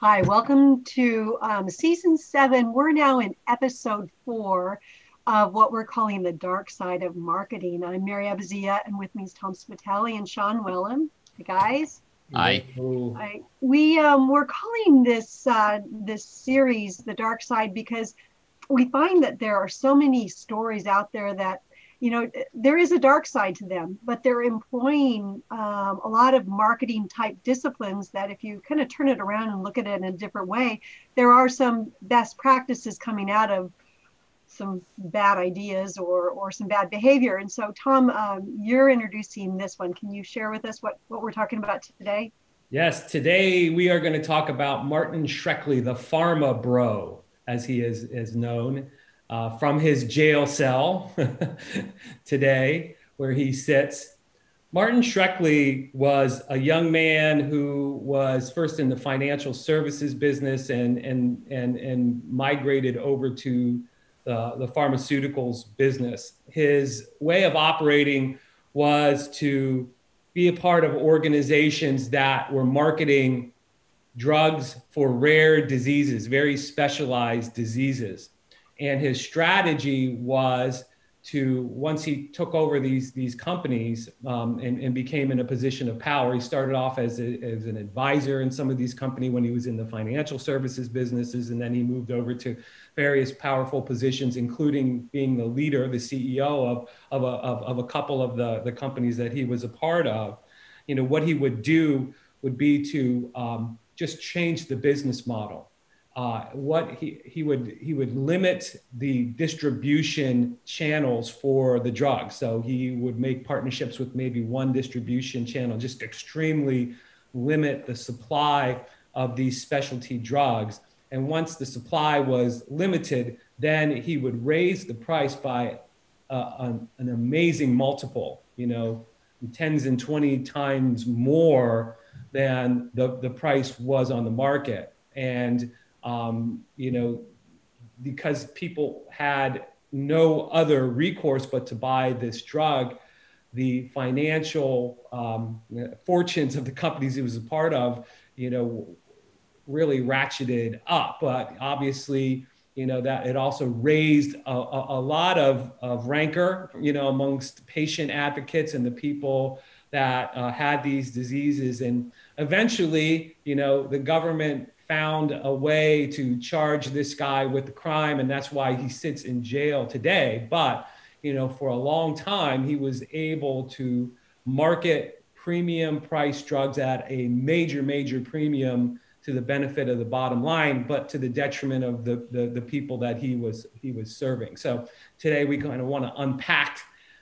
Hi, welcome to um, season seven. We're now in episode four of what we're calling the dark side of marketing. I'm Mary Abbazia, and with me is Tom Spitale and Sean Wellham. Hey guys. Hi. Hi. We um, we're calling this uh, this series the dark side because we find that there are so many stories out there that you know there is a dark side to them but they're employing um, a lot of marketing type disciplines that if you kind of turn it around and look at it in a different way there are some best practices coming out of some bad ideas or or some bad behavior. And so tom um, you're introducing this one. Can you share with us what what we're talking about today? Yes. Today we are going to talk about martin shkreli the pharma bro as he is is known uh, from his jail cell today, where he sits. Martin Shkreli was a young man who was first in the financial services business and, and, and, and migrated over to the, the pharmaceuticals business. His way of operating was to be a part of organizations that were marketing drugs for rare diseases, very specialized diseases and his strategy was to once he took over these these companies um, and, and, became in a position of power he started off as, a, as an advisor in some of these companies when he was in the financial services businesses. And then he moved over to various powerful positions including being the leader the ceo of, of, a, of, of a couple of the, the companies that he was a part of. You know what he would do would be to um, just change the business model uh, what he, he would he would limit the distribution channels for the drug. So he would make partnerships with maybe one distribution channel, just extremely limit the supply of these specialty drugs. And once the supply was limited, then he would raise the price by uh, an, an amazing multiple, you know, tens and 20 times more than the, the price was on the market. And um, you know, because people had no other recourse but to buy this drug, the financial um, fortunes of the companies he was a part of, you know, really ratcheted up. But obviously, you know, that it also raised a, a, a lot of, of rancor, you know, amongst patient advocates and the people that uh, had these diseases. And eventually, you know, the government found a way to charge this guy with the crime, and that's why he sits in jail today. But you know, for a long time, he was able to market premium price drugs at a major, major premium to the benefit of the bottom line, but to the detriment of the, the, the people that he was he was serving. So today we kind of want to unpack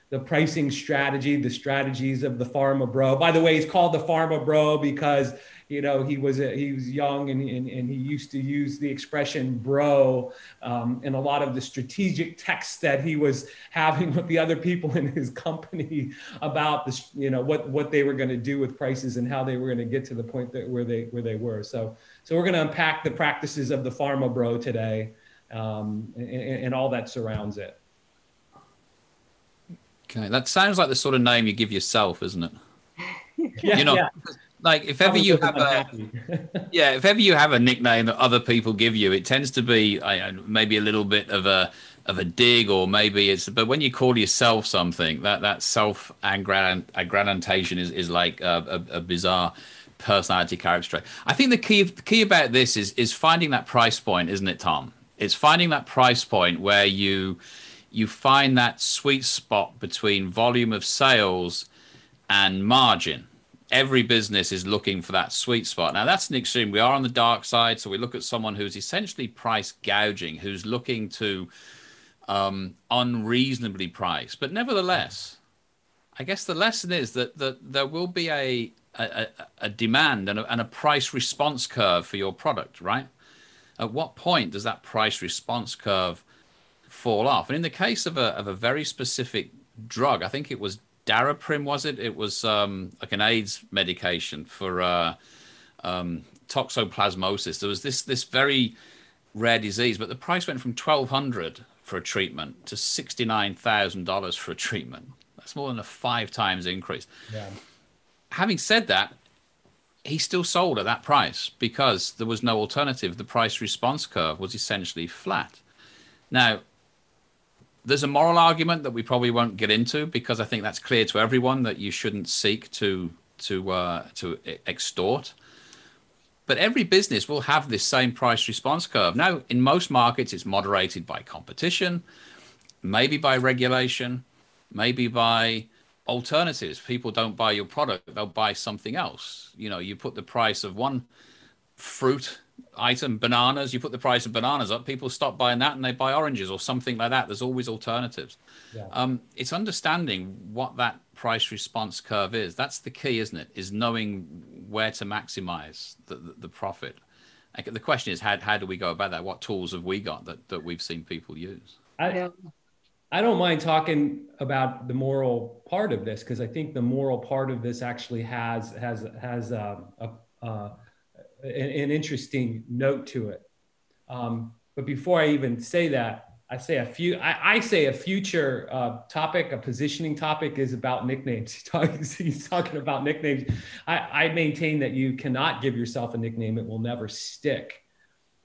the pricing strategy, the strategies of the pharma bro. By the way, he's called the pharma bro because you know he was a, he was young and, and, and he used to use the expression bro um, in a lot of the strategic texts that he was having with the other people in his company about this you know what what they were going to do with prices and how they were going to get to the point that where they where they were so so we're going to unpack the practices of the pharma bro today um, and, and all that surrounds it okay that sounds like the sort of name you give yourself isn't it? Yeah, you know yeah. like if ever you have a yeah if ever you have a nickname that other people give you it tends to be uh, maybe a little bit of a of a dig or maybe it's but when you call yourself something that that self aggrandization is is like a, a, a bizarre personality character. Trait i think the key the key about this is is finding that price point isn't it tom? It's finding that price point where you you find that sweet spot between volume of sales and margin every business is looking for that sweet spot. Now, that's an extreme. We are on the dark side. So we look at someone who's essentially price gouging, who's looking to um, unreasonably price. But nevertheless, I guess the lesson is that, that there will be a, a, a demand and a, and a price response curve for your product, right? At what point does that price response curve fall off? And in the case of a, of a very specific drug, I think it was Daraprim, was it? It was um, like an AIDS medication for uh, um, toxoplasmosis. There was this this very rare disease, but the price went from twelve hundred for a treatment to sixty nine thousand dollars for a treatment. That's more than a five times increase. Yeah. Having said that, he still sold at that price because there was no alternative. The price response curve was essentially flat. Now, there's a moral argument that we probably won't get into because I think that's clear to everyone that you shouldn't seek to to uh, to extort. But every business will have this same price response curve. Now, in most markets, it's moderated by competition, maybe by regulation, maybe by alternatives. People don't buy your product, they'll buy something else. You know, you put the price of one fruit item, bananas, you put the price of bananas up, people stop buying that and they buy oranges or something like that. There's always alternatives. Yeah. Um, it's understanding what that price response curve is. That's the key, isn't it? Is knowing where to maximize the, the, the profit. The question is, how, how do we go about that? What tools have we got that, that we've seen people use? I, I don't mind talking about the moral part of this because I think the moral part of this actually has has has a, a, a an, an, interesting note to it. Um, but before I even say that, I say a few. I, I say a future uh, topic, a positioning topic, is about nicknames. He's talking, he's talking about nicknames. I, I maintain that you cannot give yourself a nickname; it will never stick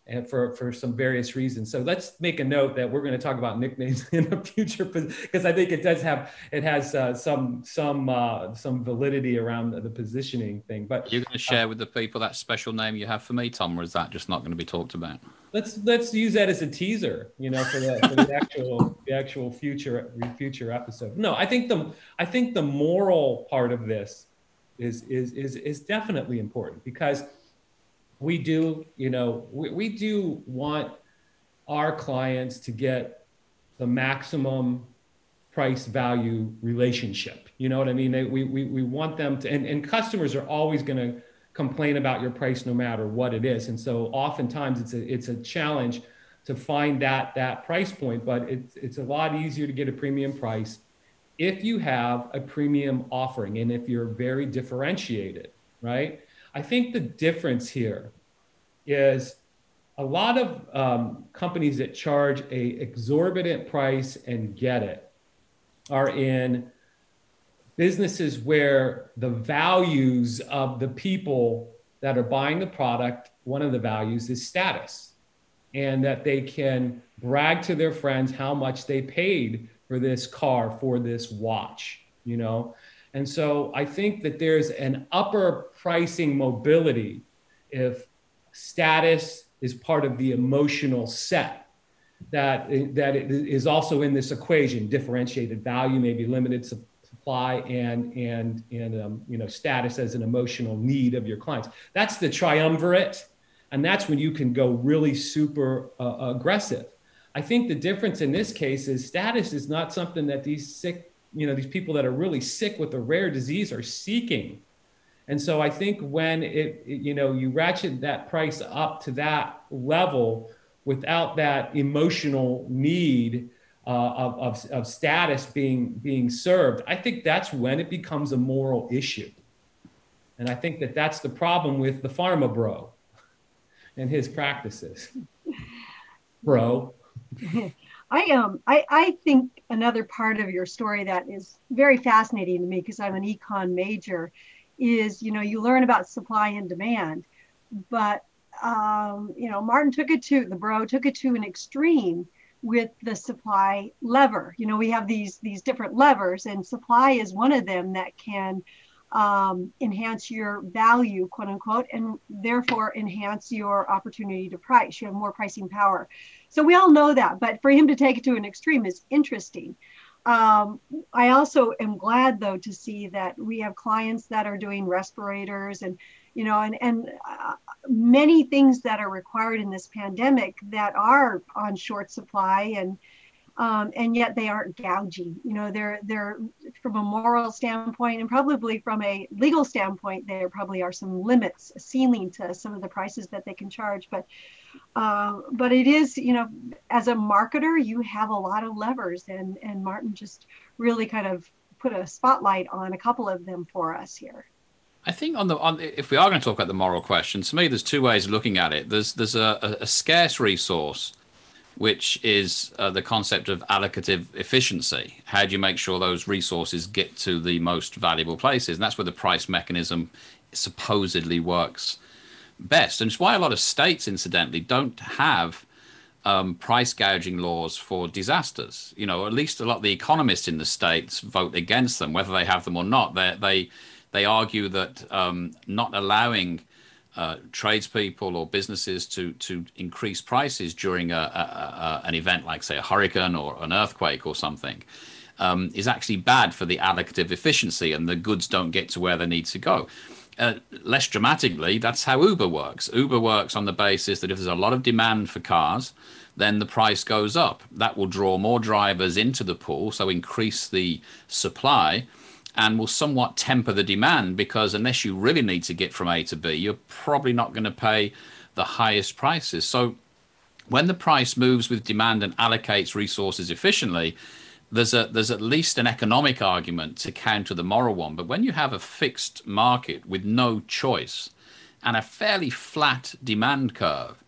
and for, for some various reasons. So let's make a note that we're going to talk about nicknames in a future because I think it does have it has uh, some some uh, some validity around the, the positioning thing. But you're going to share uh, with the people that special name you have for me, Tom, or is that just not going to be talked about? Let's let's use that as a teaser, you know, for the, for the actual the actual future future episode. No, I think the I think the moral part of this is is is is definitely important because we do, you know, we, we do want our clients to get the maximum price value relationship. You know what I mean? They, we, we, we want them to, and, and customers are always going to complain about your price no matter what it is. And so oftentimes it's a, it's a challenge to find that, that price point, but it's, it's a lot easier to get a premium price if you have a premium offering and if you're very differentiated, right? I think the difference here is a lot of um, companies that charge a exorbitant price and get it are in businesses where the values of the people that are buying the product one of the values is status and that they can brag to their friends how much they paid for this car for this watch you know and so I think that there's an upper pricing mobility if status is part of the emotional set that, that is also in this equation differentiated value, maybe limited supply, and, and, and um, you know, status as an emotional need of your clients. That's the triumvirate. And that's when you can go really super uh, aggressive. I think the difference in this case is status is not something that these sick you know these people that are really sick with a rare disease are seeking. And so i think when it, it, you know you ratchet that price up to that level without that emotional need uh, of, of, of status being being served i think that's when it becomes a moral issue. And i think that that's the problem with the pharma bro and his practices. Bro I um I, I think another part of your story that is very fascinating to me because I'm an econ major is you know you learn about supply and demand, but um, you know Martin took it to the bro took it to an extreme with the supply lever. You know we have these these different levers and supply is one of them that can um, enhance your value, quote unquote, and therefore enhance your opportunity to price. You have more pricing power. So we all know that, but for him to take it to an extreme is interesting. Um, I also am glad though to see that we have clients that are doing respirators and you know and and uh, many things that are required in this pandemic that are on short supply and um, and yet they aren't gouging. You know, they're they're from a moral standpoint and probably from a legal standpoint, there probably are some limits, a ceiling to some of the prices that they can charge. But uh, but it is, you know, as a marketer, you have a lot of levers, and and Martin just really kind of put a spotlight on a couple of them for us here. I think on the on if we are going to talk about the moral question, to me, there's two ways of looking at it. There's there's a, a scarce resource which is uh, the concept of allocative efficiency. How do you make sure those resources get to the most valuable places? And that's where the price mechanism supposedly works best. And it's why a lot of states, incidentally, don't have um, price gouging laws for disasters. You know, at least a lot of the economists in the states vote against them, whether they have them or not. They they they argue that um, not allowing uh, tradespeople or businesses to to increase prices during a, a, a, an event like, say, a hurricane or an earthquake or something. Um, is actually bad for the allocative efficiency, and the goods don't get to where they need to go. Uh, less dramatically, that's how Uber works. Uber works on the basis that if there's a lot of demand for cars, then the price goes up. That will draw more drivers into the pool, so increase the supply and will somewhat temper the demand because unless you really need to get from A to B, you're probably not going to pay the highest prices. So when the price moves with demand and allocates resources efficiently, there's a there's at least an economic argument to counter the moral one. But when you have a fixed market with no choice and a fairly flat demand curve,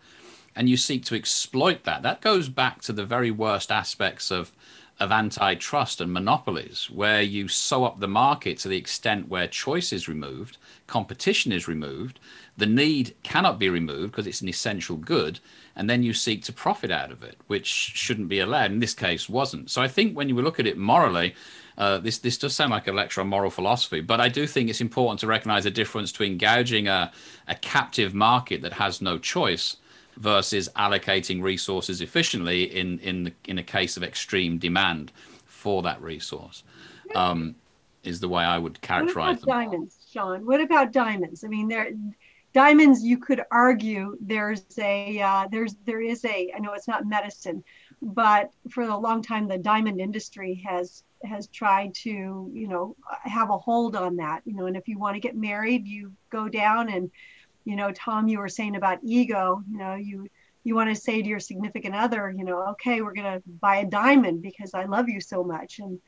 and you seek to exploit that, that goes back to the very worst aspects of of antitrust and monopolies, where you sew up the market to the extent where choice is removed, competition is removed, the need cannot be removed because it's an essential good, and then you seek to profit out of it, which shouldn't be allowed. In this case, wasn't. So I think when you look at it morally, uh, this this does sound like a lecture on moral philosophy, but I do think it's important to recognize the difference between gouging a, a captive market that has no choice versus allocating resources efficiently in in the, in a case of extreme demand for that resource. Um, is the way I would characterize what about them. Diamonds, Sean. What about diamonds? I mean, there diamonds. You could argue there's a uh, there's there is a. I know it's not medicine, but for a long time the diamond industry has has tried to you know have a hold on that. You know, and if you want to get married, you go down and you know tom you were saying about ego you know you you want to say to your significant other you know okay we're going to buy a diamond because i love you so much and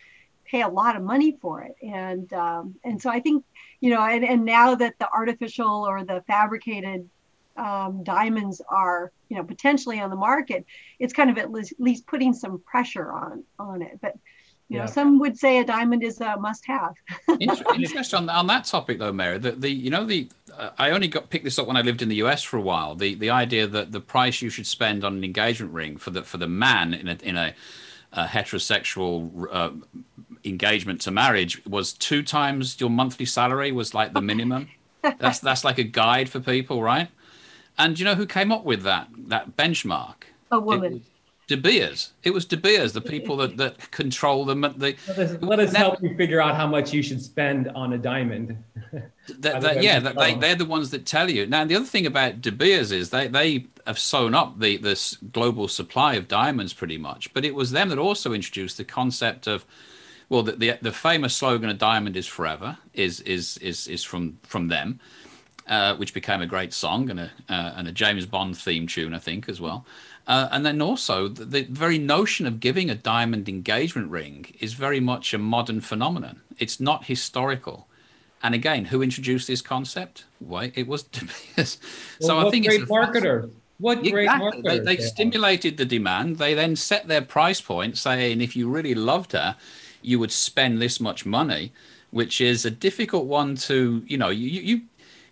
pay a lot of money for it. And um, and so i think you know and, and now that the artificial or the fabricated um, diamonds are you know potentially on the market it's kind of at least, at least putting some pressure on on it. But you yeah. know, some would say a diamond is a must-have. Interesting on, on that topic, though, Mary. The, the you know the uh, I only got picked this up when I lived in the US for a while. The the idea that the price you should spend on an engagement ring for the for the man in a in a, a heterosexual uh, engagement to marriage was two times your monthly salary was like the minimum. that's that's like a guide for people, right? And you know who came up with that that benchmark? A woman. It, De Beers. It was De Beers, the people that, that control them. The, let us, let us help you figure out how much you should spend on a diamond. that, that, yeah, that they, they're the ones that tell you. Now, the other thing about De Beers is they, they have sewn up the this global supply of diamonds pretty much. But it was them that also introduced the concept of, well, the, the, the famous slogan "A diamond is forever" is is is is from from them. Uh, which became a great song and a uh, and a James Bond theme tune, I think, as well. Uh, and then also, the, the, very notion of giving a diamond engagement ring is very much a modern phenomenon. It's not historical. And again, who introduced this concept? Why, it was Well, so I think great it's marketer. What great exactly. They, they stimulated the demand. They then set their price point, saying if you really loved her, you would spend this much money, which is a difficult one to, you know, you you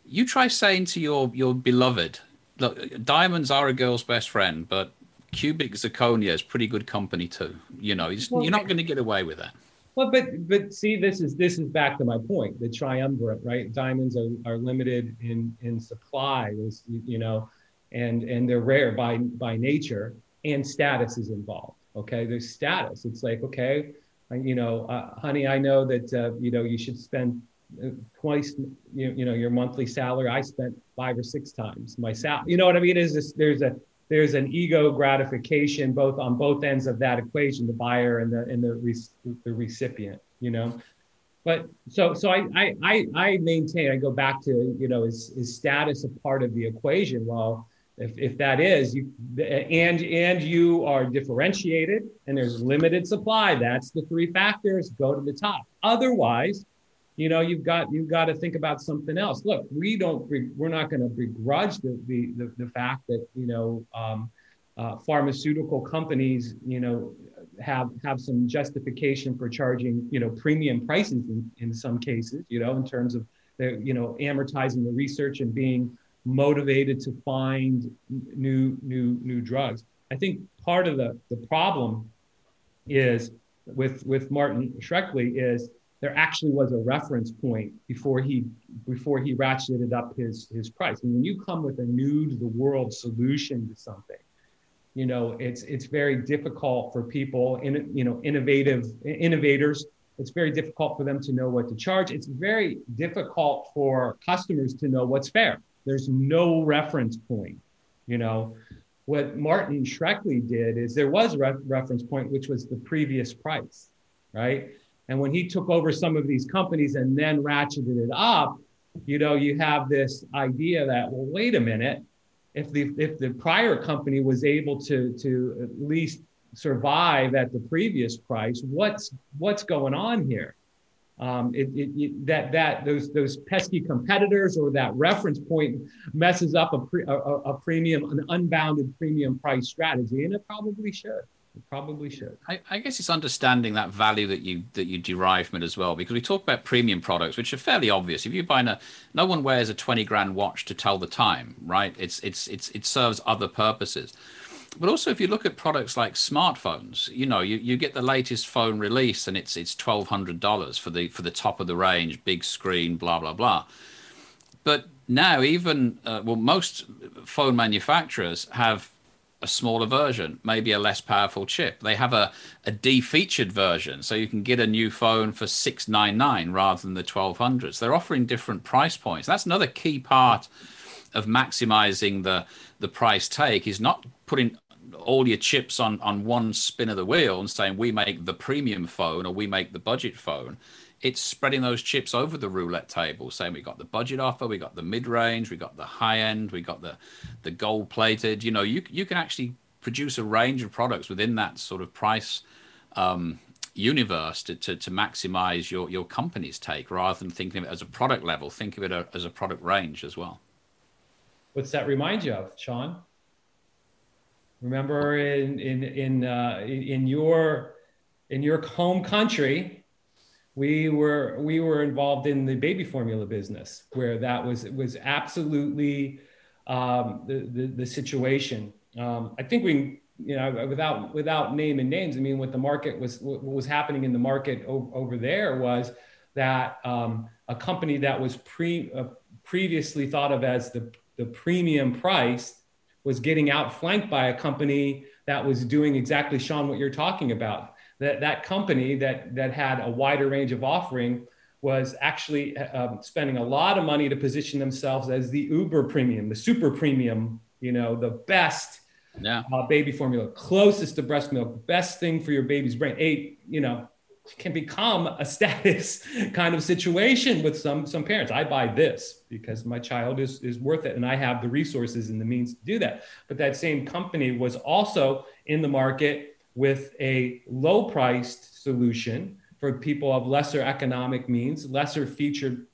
you try saying to your your beloved, look, diamonds are a girl's best friend, but cubic zirconia is pretty good company too. You know, well, you're not going to get away with that. Well, but but see, this is this is back to my point. The triumvirate, right? Diamonds are, are limited in in supply, is you know, and and they're rare by by nature, and status is involved. Okay, there's status. It's like okay, you know, uh, honey, I know that uh, you know you should spend twice you, you know your monthly salary. I spent five or six times my sal you know what i mean? Is there's a there's an ego gratification both on both ends of that equation the buyer and the and the, the recipient you know? But so so I, I i maintain i go back to you know is is status a part of the equation? Well if, if that is you and and you are differentiated and there's limited supply that's the three factors go to the top. Otherwise you know you've got you've got to think about something else look we don't we're not going to begrudge the, the, the fact that you know um, uh, pharmaceutical companies, you know, have have some justification for charging, you know, premium prices in, in some cases, you know, in terms of the, you know, amortizing the research and being motivated to find new new new drugs. I think part of the the problem is with with Martin Shkreli is there actually was a reference point before he before he ratcheted up his his price. And when you come with a new to the world solution to something, you know it's it's very difficult for people in you know innovative innovators it's very difficult for them to know what to charge. It's very difficult for customers to know what's fair. There's no reference point you know. What martin shkreli did is there was a re- reference point which was the previous price right and when he took over some of these companies and then ratcheted it up you know you have this idea that well wait a minute if the if the prior company was able to to at least survive at the previous price, what's what's going on here? Um, it, it, it, that that those those pesky competitors or that reference point messes up a, pre, a, a premium an unbounded premium price strategy, and it probably should. Probably should. I, I, guess it's understanding that value that you that you derive from it as well, because we talk about premium products, which are fairly obvious. If you buy a, no one wears a twenty grand watch to tell the time, right? It's it's it's it serves other purposes. But also, if you look at products like smartphones, you know, you, you get the latest phone release, and it's it's twelve hundred dollars for the for the top of the range, big screen, blah blah blah. But now, even uh, well, most phone manufacturers have a smaller version, maybe a less powerful chip. They have a, a defeatured version, so you can get a new phone for six nine nine rather than the twelve hundreds. They're offering different price points. That's another key part of maximizing the the price take is not putting all your chips on on one spin of the wheel and saying we make the premium phone or we make the budget phone it's spreading those chips over the roulette table, saying we got the budget offer, we got the mid range, we got the high end, we got the the gold plated. You know, you you can actually produce a range of products within that sort of price um, universe to, to, to maximize your your company's take, rather than thinking of it as a product level. Think of it as a product range as well. What's that remind you of, Sean? Remember in in in uh, in your in your home country, we were we were involved in the baby formula business where that was was absolutely um, the, the, the situation. Um, I think we you know without without naming names. I mean, what the market was what was happening in the market over there was that um, a company that was pre uh, previously thought of as the the premium price was getting outflanked by a company that was doing exactly Sean what you're talking about that that company that that had a wider range of offering was actually um, spending a lot of money to position themselves as the uber premium the super premium you know the best yeah. uh, baby formula closest to breast milk best thing for your baby's brain. A you know can become a status kind of situation with some some parents. I buy this because my child is is worth it and i have the resources and the means to do that. But that same company was also in the market with a low priced solution for people of lesser economic means, lesser featured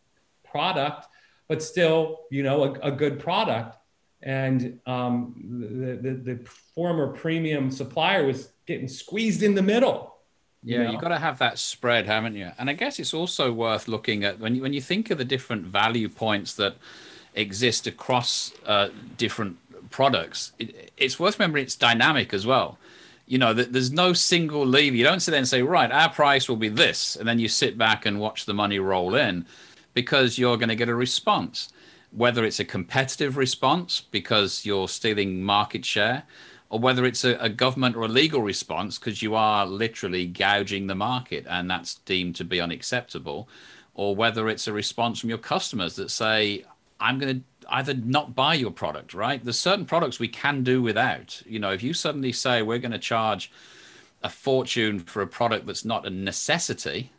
product, but still, you know, a, a good product. And um, the, the, the, former premium supplier was getting squeezed in the middle. Yeah, you know? you've got to have that spread, haven't you? And I guess it's also worth looking at when you, when you think of the different value points that exist across uh, different products, it, it's worth remembering it's dynamic as well you know, there's no single lever. You don't sit there and say, right, our price will be this, and then you sit back and watch the money roll in, because you're going to get a response, whether it's a competitive response because you're stealing market share, or whether it's a, a government or a legal response because you are literally gouging the market, and that's deemed to be unacceptable, or whether it's a response from your customers that say, I'm going to either not buy your product, right? There's certain products we can do without. You know, if you suddenly say we're going to charge a fortune for a product that's not a necessity,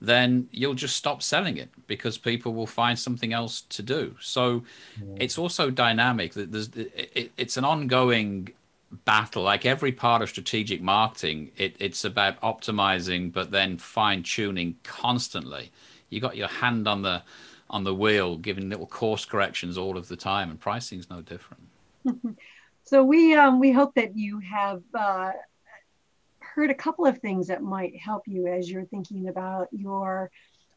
then you'll just stop selling it because people will find something else to do. So yeah. it's also dynamic. There's, it, it's an ongoing battle. Like every part of strategic marketing, it, it's about optimizing, but then fine tuning constantly. You got your hand on the on the wheel, giving little course corrections all of the time, and pricing is no different. So we um, we hope that you have uh, heard a couple of things that might help you as you're thinking about your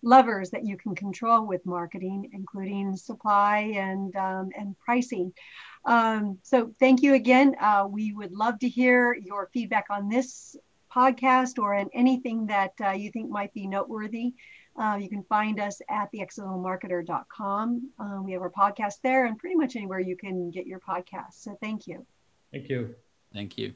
levers that you can control with marketing, including supply and um, and pricing. Um, so thank you again. Uh, we would love to hear your feedback on this podcast or in anything that uh, you think might be noteworthy. Uh, you can find us at theaccidentalmarketer.com. Uh, we have our podcast there and pretty much anywhere you can get your podcast. So thank you. Thank you. Thank you.